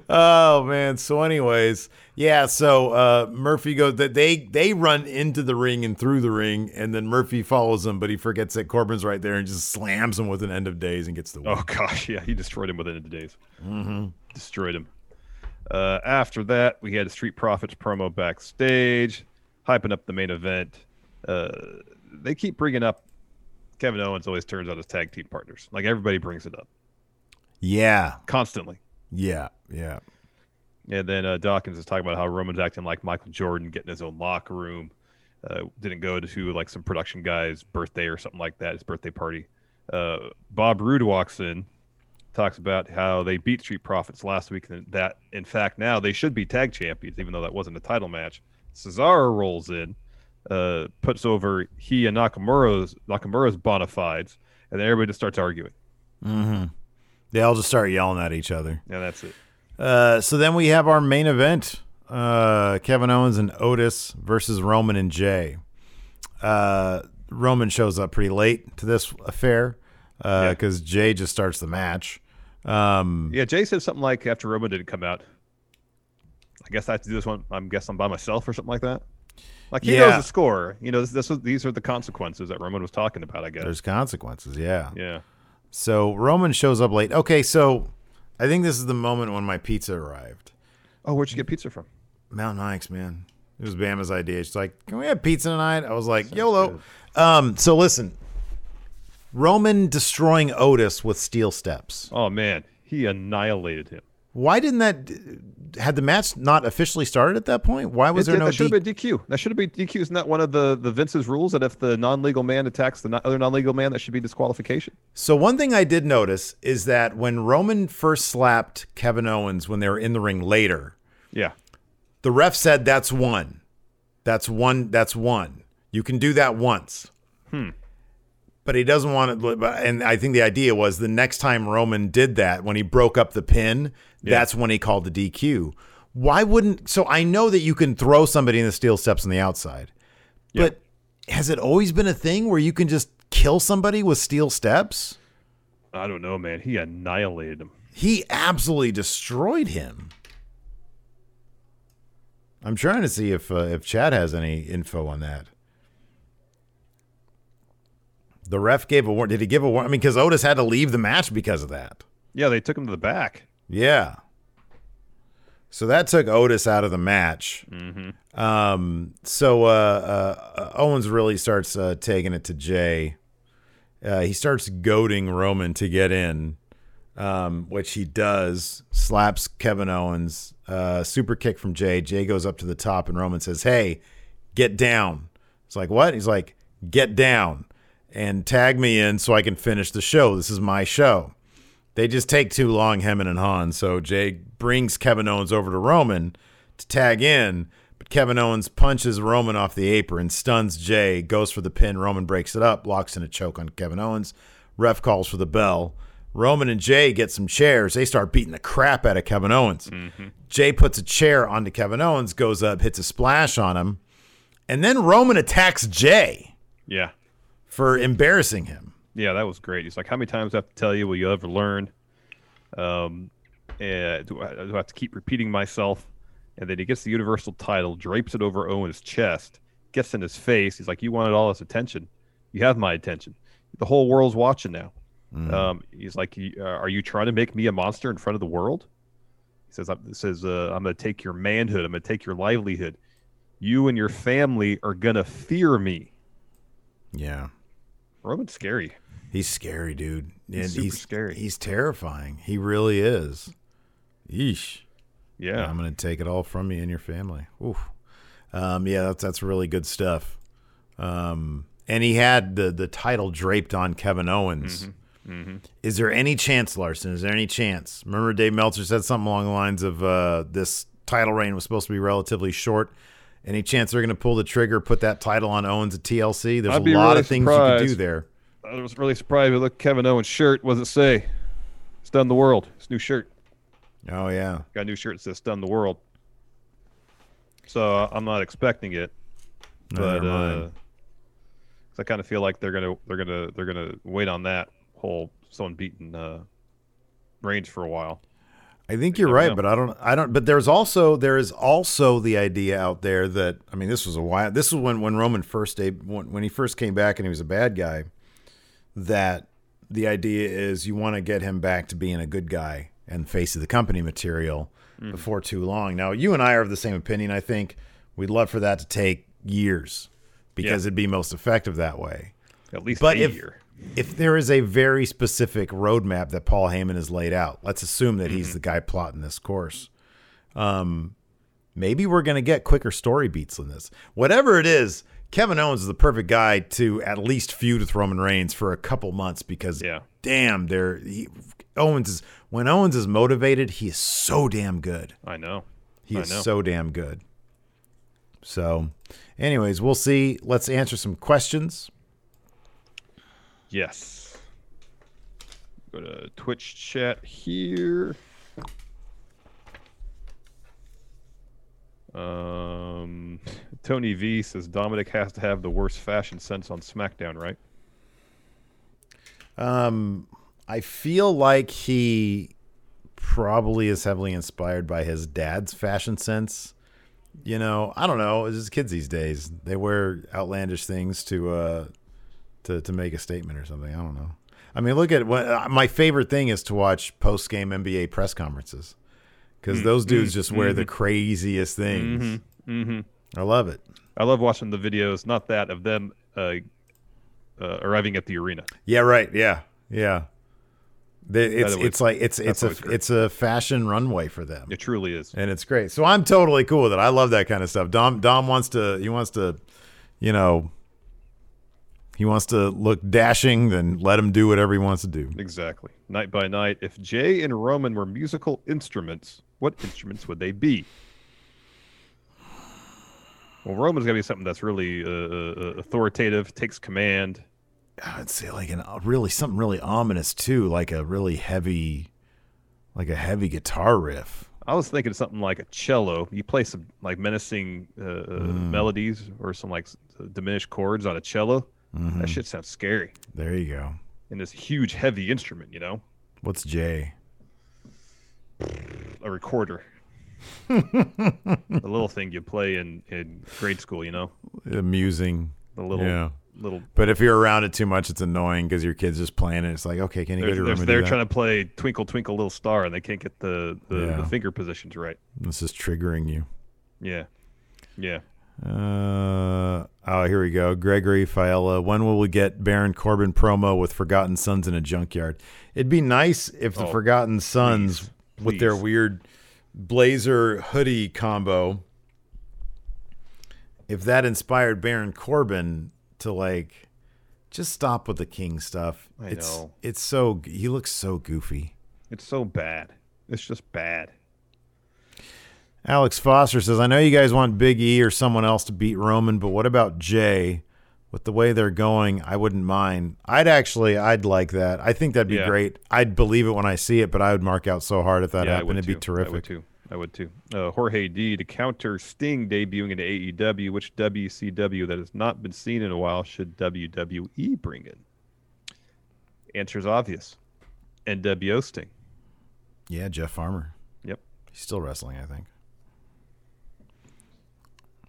Oh man. So, anyways, yeah. So uh, Murphy goes that they they run into the ring and through the ring, and then Murphy follows them, but he forgets that Corbin's right there and just slams him with an end of days and gets the win. Oh gosh, yeah, he destroyed him within the days. Mm-hmm. Destroyed him. Uh, after that, we had a Street Profits promo backstage, hyping up the main event. Uh, they keep bringing up Kevin Owens. Always turns out his tag team partners. Like everybody brings it up Yeah. constantly. Yeah. Yeah. And then uh, Dawkins is talking about how Roman's acting like Michael Jordan, getting his own locker room. Uh, didn't go to like some production guy's birthday or something like that, his birthday party. Uh, Bob Roode walks in, talks about how they beat Street Profits last week, and that in fact now they should be tag champions, even though that wasn't a title match. Cesaro rolls in, uh, puts over he and Nakamura's Nakamura's bona fides, and then everybody just starts arguing. Mm-hmm. They all just start yelling at each other. Yeah, that's it. Uh, so then we have our main event: uh, Kevin Owens and Otis versus Roman and Jey. Uh, Roman shows up pretty late to this affair because Jey just starts the match. Um, Yeah, Jey said something like after Roman didn't come out. I guess I have to do this one. I'm guessing by myself or something like that. Like he Yeah. knows the score. You know, this, this was, these are the consequences that Roman was talking about. I guess. There's consequences, yeah. yeah. So Roman shows up late. Okay, so I think this is the moment when my pizza arrived. Oh, where'd you get pizza from? Mountain Mike's, man. It was Bama's idea. She's like, "Can we have pizza tonight?" I was like, "YOLO." Um, so listen, Roman destroying Otis with steel steps. Oh man, he annihilated him. Why didn't that? Had the match not officially started at that point? Why was It there no? that should D- have been DQ. That should have been DQ. Isn't that one of the the Vince's rules that if the non-legal man attacks the no- other non-legal man, that should be disqualification? So one thing I did notice is that when Roman first slapped Kevin Owens when they were in the ring later, Yeah. the ref said that's one. That's one. That's one. You can do that once. Hmm. But he doesn't want it. but- And I think the idea was the next time Roman did that, when he broke up the pin, that's when he called the DQ. Why wouldn't? So I know that you can throw somebody in the steel steps on the outside, but has it always been a thing where you can just kill somebody with steel steps? I don't know, man. He annihilated him. He absolutely destroyed him. I'm trying to see if uh, if Chad has any info on that. The ref gave a warning. Did he give a warning? I mean, because Otis had to leave the match because of that. Yeah, they took him to the back. Yeah. So that took Otis out of the match. Mm-hmm. Um, so uh, uh, Owens really starts uh, taking it to Jey. Uh, he starts goading Roman to get in, um, which he does. Slaps Kevin Owens. Uh, super kick from Jey. Jey goes up to the top, and Roman says, "Hey, get down." It's like what? He's like, "Get down and tag me in so I can finish the show. This is my show." They just take too long hemming and hawing. So Jey brings Kevin Owens over to Roman to tag in, but Kevin Owens punches Roman off the apron, stuns Jey, goes for the pin. Roman breaks it up, locks in a choke on Kevin Owens. Ref calls for the bell. Roman and Jey get some chairs. They start beating the crap out of Kevin Owens. Mm-hmm. Jey puts a chair onto Kevin Owens, goes up, hits a splash on him, and then Roman attacks Jey Yeah. For embarrassing him. Yeah, that was great. He's like, how many times do I have to tell you? Will you ever learn? Um, and do I, do I have to keep repeating myself? And then he gets the Universal title, drapes it over Owens' chest, gets in his face. He's like, you wanted all this attention. You have my attention. The whole world's watching now. Um, he's like, uh, are you trying to make me a monster in front of the world? He says, "I'm- says uh, I'm going to take your manhood. I'm going to take your livelihood. You and your family are going to fear me. Yeah. Roman's scary. He's scary, dude. He's And super he's scary. He's terrifying. He really is. Yeesh. Yeah. I'm gonna take it all from you and your family. Oof. Um, yeah, that's that's really good stuff. Um, and he had the the title draped on Kevin Owens. Mm-hmm. Is there any chance, Larson? Is there any chance? Remember, Dave Meltzer said something along the lines of uh, this title reign was supposed to be relatively short. Any chance they're going to pull the trigger, put that title on Owens at TLC? There's a lot really of things you could do there. I was really surprised. Look, Kevin Owens' shirt. What does it say? Stun the world. His new shirt. Oh yeah, Got a new shirt that says "Stun the World." So uh, I'm not expecting it, but uh, I kind of feel like they're gonna they're gonna they're gonna wait on that whole someone beating uh, Reigns for a while. I think you're right, know. but I don't. I don't. But there's also there is also the idea out there that I mean, this was a while. This was when when Roman first deb- when, when he first came back and he was a bad guy. That the idea is you want to get him back to being a good guy and face of the company material Mm-hmm. before too long. Now you and I are of the same opinion. I think we'd love for that to take years because Yeah. it'd be most effective that way. At least But a if year. If there is a very specific roadmap that Paul Heyman has laid out, let's assume that Mm-hmm. he's the guy plotting this course. Um, maybe we're going to get quicker story beats than this. Whatever it is, Kevin Owens is the perfect guy to at least feud with Roman Reigns for a couple months because, Yeah. damn, there Owens is when Owens is motivated, he is so damn good. I know. He I is know. so damn good. So, anyways, we'll see. Let's answer some questions. Yes. Go to Twitch chat here. Um, Tony V says Dominic has to have the worst fashion sense on SmackDown, right? Um, I feel like he probably is heavily inspired by his dad's fashion sense. You know, I don't know. It's just kids these days. They wear outlandish things to uh to to make a statement or something. I don't know. I mean, look at what uh, my favorite thing is to watch post game NBA press conferences because those dudes just wear the craziest things. Mm-hmm. I love it. I love watching the videos, not that of them uh, uh, arriving at the arena. Yeah, right. Yeah, yeah. They, it's way, it's like it's it's a it's a fashion runway for them. It truly is. and it's great. So I'm totally cool with it. I love that kind of stuff. Dom Dom wants to he wants to, you know, he wants to look dashing. Then let him do whatever he wants to do. Exactly. Night by night. If Jey and Roman were musical instruments, what instruments would they be? Well, Roman's got to be something that's really uh, uh, authoritative, takes command. I'd say like an really something really ominous too, like a really heavy, like a heavy guitar riff. I was thinking something like a cello. You play some like menacing uh, uh Mm. melodies or some like diminished chords on a cello. Mm-hmm. That shit sounds scary. There you go. And this huge, heavy instrument, you know, What's Jey? a recorder. the little thing you play in in grade school, you know, Amusing. the little Yeah. little But if you're around it too much, it's annoying because your kid's just playing it. It's like, okay, can you They're, go to your they're, room they're trying to play Twinkle Twinkle Little Star and they can't get the, the, Yeah. the finger positions right. This is triggering you. Yeah. Yeah. Uh, oh, here we go. Gregory Fiala. When will we get Baron Corbin promo with Forgotten Sons in a junkyard? It'd be nice if the Oh, Forgotten Sons, please, with their weird blazer hoodie combo, if that inspired Baron Corbin to like just stop with the King stuff. I it's, know. It's so he looks so goofy. It's so bad. It's just bad. Alex Foster says, I know you guys want Big E or someone else to beat Roman, but what about Jey? With the way they're going, I wouldn't mind. I'd actually, I'd like that. I think that'd be Yeah. great. I'd believe it when I see it, but I would mark out so hard if that yeah, happened. It'd be too. I would terrific. too. I would too. Uh, Jorge D to counter Sting debuting into AEW. Which WCW that has not been seen in a while should WWE bring in? Answer's obvious. NWO Sting. Yeah, Jeff Farmer. Yep. He's still wrestling, I think.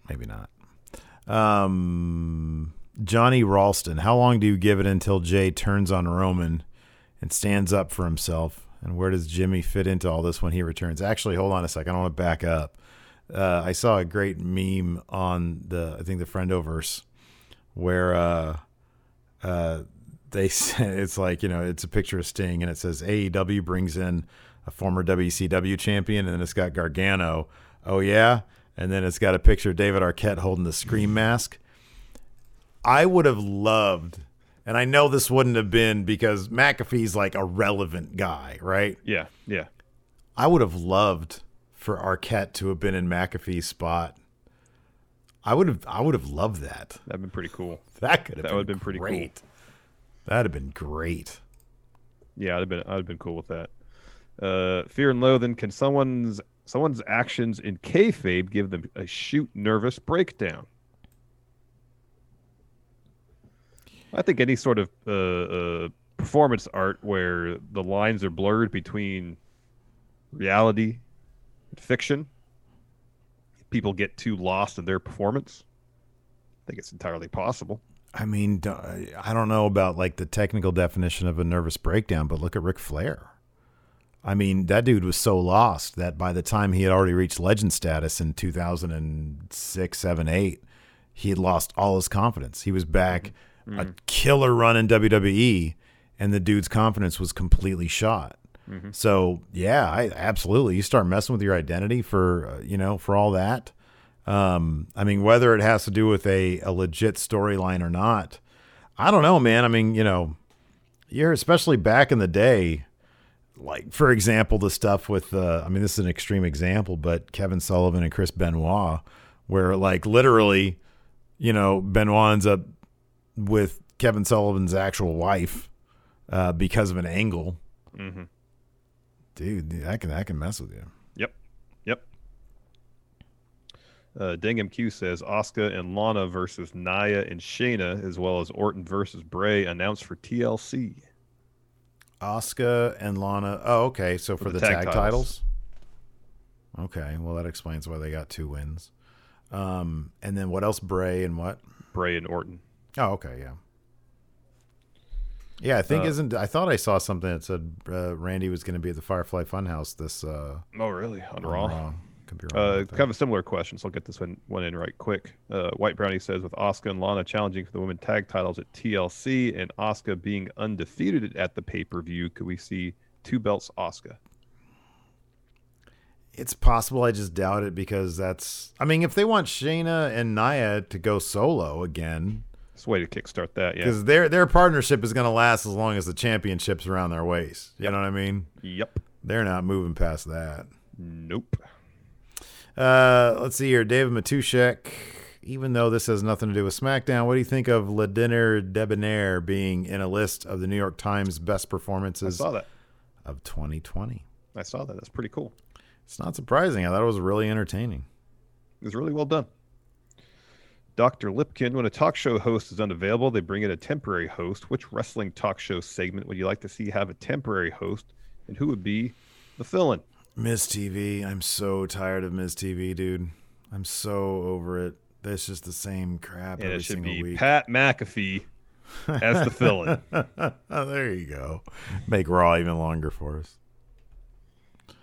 Maybe not. Um, Johnny Ralston. How long do you give it until Jey turns on Roman and stands up for himself? And where does Jimmy fit into all this when he returns? Actually, hold on a second. I want to back up. Uh, I saw a great meme on the I think the Friendoverse where uh, uh, they [laughs] say it's like you know it's a picture of Sting and it says AEW brings in a former WCW champion and then it's got Gargano. Oh yeah, and then it's got a picture of David Arquette holding the scream mask. I would have loved, and I know this wouldn't have been because McAfee's like a relevant guy, right? Yeah, yeah. I would have loved for Arquette to have been in McAfee's spot. I would have I would have loved that. That'd been pretty cool. That could have That been, would've been pretty cool. great. That'd have been great. Yeah, I'd have been I'd have been cool with that. Uh, Fear and Loathing. Can someone's someone's actions in kayfabe give them a shoot nervous breakdown? I think any sort of uh, uh, performance art where the lines are blurred between reality and fiction, people get too lost in their performance. I think it's entirely possible. I mean, I don't know about like the technical definition of a nervous breakdown, but look at Ric Flair. I mean, that dude was so lost that by the time he had already reached legend status in 2006, 7, 8, he had lost all his confidence. He was back a killer run in WWE, and the dude's confidence was completely shot. So, yeah, I absolutely. You start messing with your identity for, uh, you know, for all that. Um, I mean, whether it has to do with a, a legit storyline or not, I don't know, man. I mean, you know, you're especially back in the day, like for example, the stuff with uh, I mean, this is an extreme example, but Kevin Sullivan and Chris Benoit, where like literally, you know, Benoit ends up with Kevin Sullivan's actual wife uh, because of an angle. Mhm. Dude, that can that can mess with you. Yep. Yep. Uh, Dingham Q says Asuka and Lana versus Nia and Shayna, as well as Orton versus Bray, announced for TLC. Asuka and Lana. Oh, okay. So for, the, tag, titles. Okay. Well, that explains why they got two wins. Um, and then what else? Bray and what? Bray and Orton. Oh, okay. Yeah. Yeah, I think Uh, isn't. I thought I saw something that said uh, Randy was going to be at the Firefly Funhouse this. Uh, Oh, really? On on Raw? Could be wrong Uh, kind of a similar question, so I'll get this one, one in right quick. Uh, White Brownie says with Asuka and Lana challenging for the women tag titles at TLC and Asuka being undefeated at the pay per view, could we see two belts Asuka? It's possible. I just doubt it because that's. I mean, if they want Shayna and Nia to go solo again, It's a way to kickstart that, yeah. because their their partnership is going to last as long as the championship's around their waist. You know what I mean? Yep. They're not moving past that. Nope. Uh, let's see here. David Matushek. Even though this has nothing to do with SmackDown, what do you think of Le Dinner Debonair being in a list of the New York Times best performances I saw that. of 2020? I saw that. That's pretty cool. It's not surprising. I thought it was really entertaining. It was really well done. Dr. Lipkin, when a talk show host is unavailable, they bring in a temporary host. Which wrestling talk show segment would you like to see have a temporary host, and who would be the fill-in? Miz TV. I'm so tired of Miz TV, dude. I'm so over it. That's just the same crap And every it should single be week. Pat McAfee as the [laughs] fill-in. oh, there you go. Make Raw even longer for us.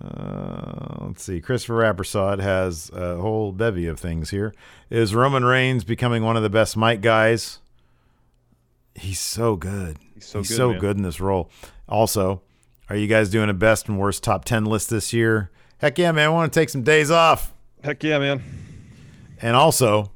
Uh, let's see. Christopher Rappersod has a whole bevy of things here. Is Roman Reigns becoming one of the best mic guys? He's so good. He's so He's good, so good in this role. Also, are you guys doing a best and worst top 10 list this year? Heck yeah, man. I want to take some days off. Heck yeah, man. And also,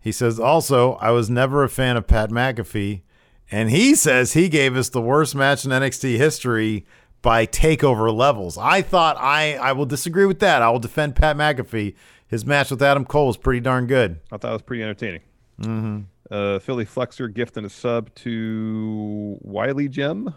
he says, also, I was never a fan of Pat McAfee. And he says he gave us the worst match in NXT history by takeover levels. I thought I, I will disagree with that. I will defend Pat McAfee. His match with Adam Cole was pretty darn good. I thought it was pretty entertaining. Mm-hmm. Uh, Philly Flexer gifting a sub to Wiley Gem.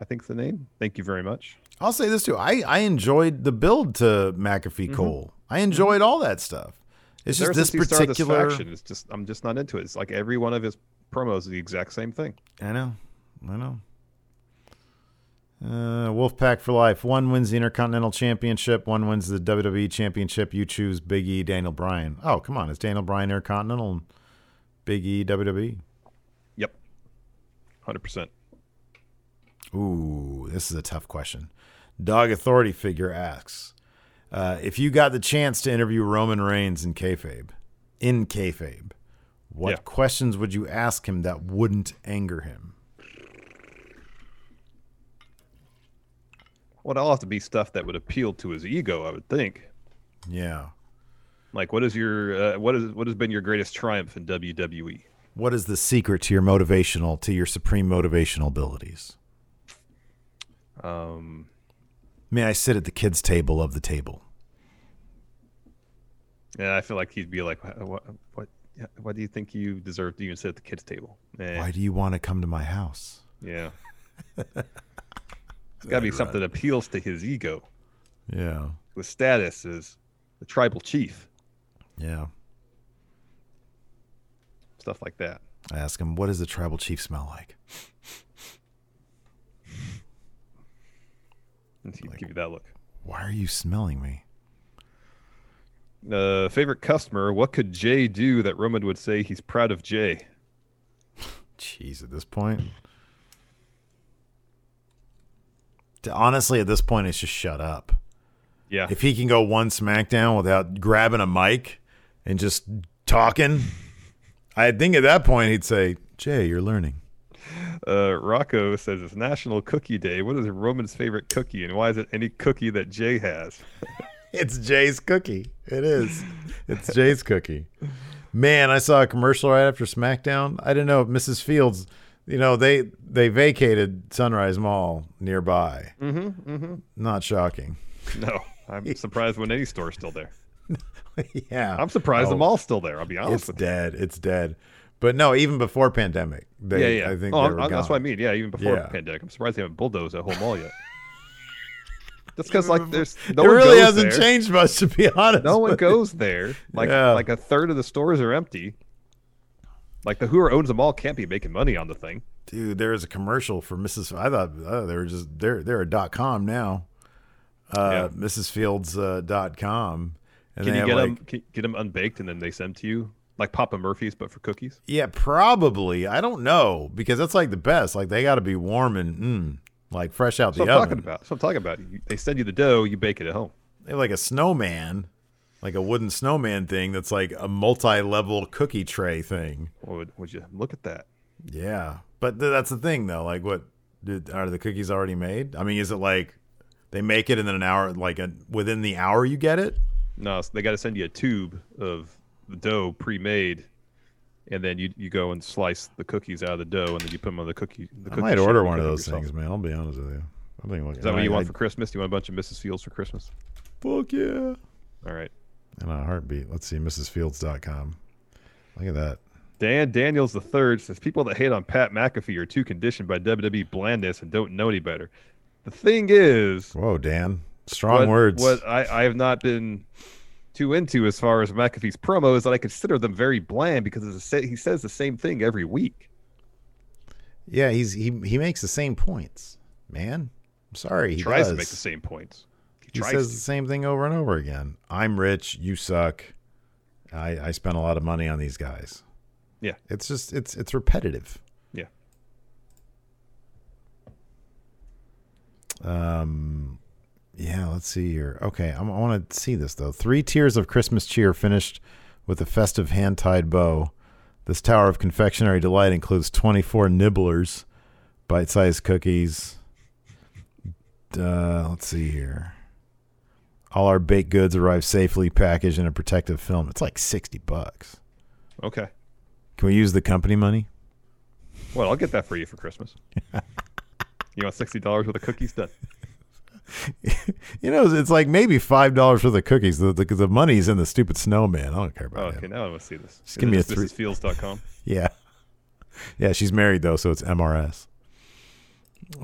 I think's the name. Thank you very much. I'll say this too. I, I enjoyed the build to McAfee Cole. I enjoyed all that stuff. It's just this particular. faction, it's just I'm just not into it. It's like every one of his promos is the exact same thing. I know. I know. Uh, Wolfpack for life. One wins the Intercontinental Championship. One wins the WWE Championship. You choose Big E, Daniel Bryan. Oh, come on. Is Daniel Bryan Intercontinental and Big E WWE? Yep, hundred percent. Ooh, this is a tough question. Dog Authority figure asks uh, if you got the chance to interview Roman Reigns in kayfabe, in kayfabe, what Yeah. questions would you ask him that wouldn't anger him? Well, it'll have to be stuff that would appeal to his ego, I would think. Yeah. Like, what is your uh, what is what has been your greatest triumph in? WWE? What is the secret to your motivational, to your supreme motivational abilities? Um, May I sit at the kids' table of the table? yeah, I feel like he'd be like, what, what, why do you think you deserve to even sit at the kids' table? Eh, Why do you want to come to my house? Yeah, [laughs] it's got to be something that appeals to his ego. Yeah. His status as the tribal chief, Yeah. stuff like that. I ask him, what does the tribal chief smell like? And he'd give you that look. Why are you smelling me? Uh, favorite customer. What could Jey do that Roman would say he's proud of Jey? Jeez, at this point. Honestly, at this point, it's just shut up. Yeah, If he can go one SmackDown without grabbing a mic and just talking, I think at that point he'd say, Jey, you're learning. Uh, Rocco says it's National Cookie Day. What is Roman's favorite cookie, and why is it any cookie that Jey has? [laughs] It's Jey's cookie. It is. It's Jey's cookie. Man, I saw a commercial right after SmackDown. I didn't know if Mrs. Fields, you know, they they vacated Sunrise Mall nearby. Mm-hmm, mm-hmm. Not shocking. [laughs] No, I'm [laughs] surprised when any store's still there. [laughs] yeah, I'm surprised the Oh, mall's still there. I'll be honest It's with you. dead. It's dead. But no, even before pandemic, they, yeah, yeah. I think oh, they I'm- were I'm- that's what I mean. Yeah, even before Yeah. pandemic, I'm surprised they haven't bulldozed that whole mall yet. Just because like there's no it one really goes hasn't there. changed much, to be honest. No one goes there. Like Yeah. like a third of the stores are empty. Like the whoever owns the mall can't be making money on the thing. Dude, there is a commercial for Mrs. I thought uh, they were just they're they're a dot com now. Uh, Yeah. MrsFields uh, dot com. And Can you get like, them can, get them unbaked and then they send to you like Papa Murphy's but for cookies? Yeah, probably. I don't know because that's like the best. Like they got to be warm and mm, like fresh out That's what the I'm oven. talking about. That's what I'm talking about. They send you the dough, you bake it at home. They have like a snowman, like a wooden snowman thing that's like a multi-level cookie tray thing. Would would you look at that? Yeah, but th- that's the thing though. Like, what did, are the cookies already made? I mean, is it like they make it and then an hour, like a, within the hour, you get it? No, so they got to send you a tube of the dough pre-made, and then you you go and slice the cookies out of the dough, and then you put them on the cookie. The I cookie might sheet order one of those yourself. things, man. I'll be honest with you. I think like, Is that what you want I- for Christmas? Do you want a bunch of Mrs. Fields for Christmas? Fuck yeah! All right. And a heartbeat. Let's see, MrsFields.com. Look at that. Dan Daniels the third says people that hate on Pat McAfee are too conditioned by WWE blandness and don't know any better. The thing is, Whoa, Dan. Strong what, words. What I, I have not been too into as far as McAfee's promo is that I consider them very bland because a, he says the same thing every week. Yeah, he's he he makes the same points, man. I'm sorry, he, He tries does. to make the same points. He, He says to. the same thing over and over again. I'm rich, you suck. I I spent a lot of money on these guys. Yeah. It's just it's it's repetitive. Yeah. Um yeah, let's see here. Okay, I'm, I want to see this though. Three tiers of Christmas cheer finished with a festive hand-tied bow. This tower of confectionery delight includes 24 nibblers, bite-sized cookies. Uh, let's see here. All our baked goods arrive safely packaged in a protective film. It's like 60 bucks. Okay. Can we use the company money? Well, I'll get that for you for Christmas. you want sixty dollars worth of cookies? Done. [laughs] You know, it's like maybe five dollars worth of cookies. The, the the money's in the stupid snowman. I don't care Oh, about okay, him. now I want to see this. Just give me a three- mrsfields.com. [laughs] Yeah, yeah. She's married though, so it's MRS.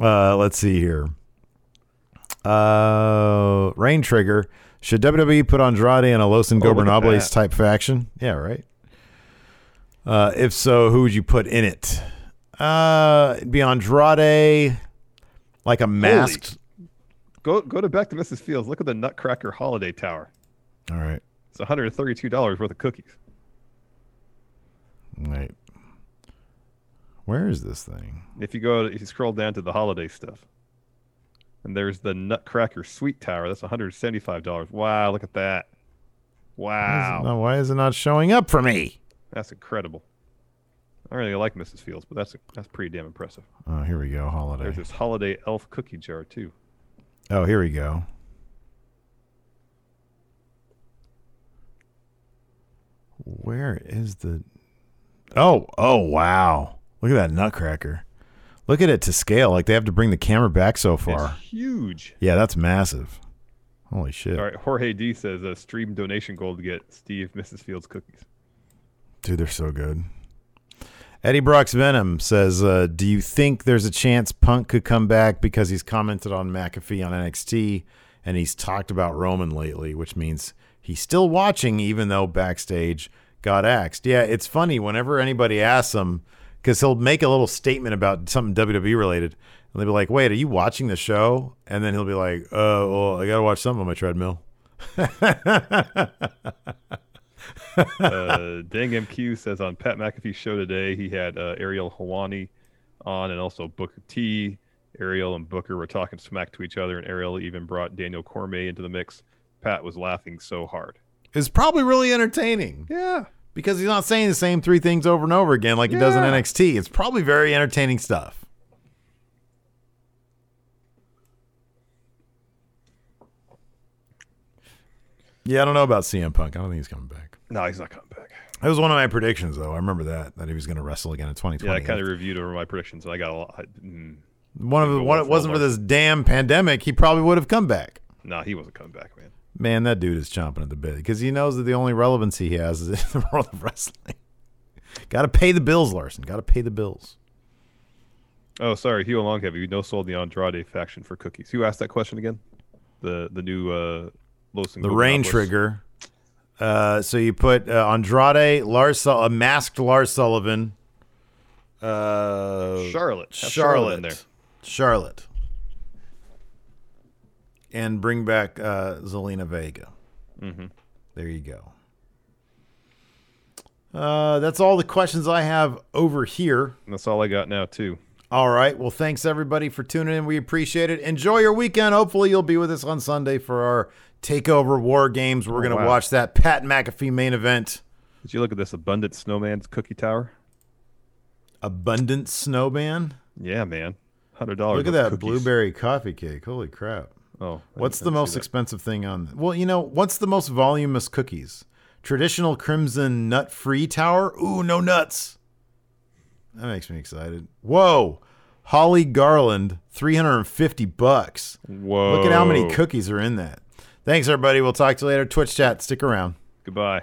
Uh, let's see here. Uh, Rain Trigger. Should WWE put Andrade in a Los Oh, Ingobernables that. type faction? Yeah, right. Uh, if so, who would you put in it? Uh, it'd be Andrade, like a masked. Go go to back to Mrs. Fields. Look at the Nutcracker Holiday Tower. All right, It's one hundred and thirty-two dollars worth of cookies. wait. Where is this thing? If you go, if you scroll down to the holiday stuff, and there's the Nutcracker Sweet Tower. That's one hundred and seventy-five dollars. Wow, look at that. Why is, Wow, not, why is it not showing up for me? that's incredible. I really like Mrs. Fields, but that's that's pretty damn impressive. Oh, here we go. Holiday. There's this holiday elf cookie jar too. Oh, here we go. Where is the? Oh, oh, wow! Look at that nutcracker. Look at it to scale. Like they have to bring the camera back so far. It's huge. Yeah, that's massive. Holy shit, All right, Jorge D says a stream donation goal to get Steve Mrs. Fields cookies. dude! They're so good. Eddie Brock's Venom says, uh, "Do you think there's a chance Punk could come back because he's commented on McAfee on NXT and he's talked about Roman lately, which means he's still watching even though backstage got axed." Yeah, it's funny whenever anybody asks him because he'll make a little statement about something WWE related, and they'll be like, "Wait, are you watching the show?" And then he'll be like, "Uh, well, I gotta watch something on my treadmill." uh, Dang MQ says on Pat McAfee's show today, he had uh, Ariel Helwani on and also Booker T. Ariel and Booker were talking smack to each other, and Ariel even brought Daniel Cormier into the mix. Pat was laughing so hard. It's probably really entertaining. Yeah. Because he's not saying the same three things over and over again like he does in NXT. It's probably very entertaining stuff. Yeah, I don't know about CM Punk. I don't think he's coming back. No, he's not coming back. That was one of my predictions, though. I remember that that he was going to wrestle again in 2020. Yeah, I kind of reviewed over my predictions, and I got a lot. Mm, one of the one. It wasn't for this damn pandemic. He probably would have come back. nah, he wasn't coming back, man. Man, that dude is chomping at the bit because he knows that the only relevancy he has is in the world of wrestling. [laughs] Got to pay the bills, Larson. Got to pay the bills. Oh, sorry, Hugh Longheavy. You no sold the Andrade faction for cookies. Who asked that question again? The the new uh, Los the rain trigger. Uh, so you put uh, Andrade, Lars, a masked Lars Sullivan, uh, Charlotte. Charlotte, in there. Charlotte, and bring back uh, Zelina Vega. Mhm. There you go. Uh, that's all the questions I have over here. And that's all I got now too. All right. Well, thanks everybody for tuning in. We appreciate it. Enjoy your weekend. Hopefully, you'll be with us on Sunday for our Takeover War Games. We're Oh, going to wow. watch that Pat McAfee main event. Did you look at this abundant snowman's cookie tower? Abundant Snowman. Yeah, man. Hundred dollars. Look at that blueberry coffee cake. Holy crap. Oh, What's the most expensive thing on? Well, you know, what's the most voluminous cookies? Traditional crimson nut free tower? Ooh, no nuts. That makes me excited. Whoa. Holly Garland, 350 bucks. Whoa. Look at how many cookies are in that. Thanks, everybody. We'll talk to you later. Twitch chat. Stick around. Goodbye.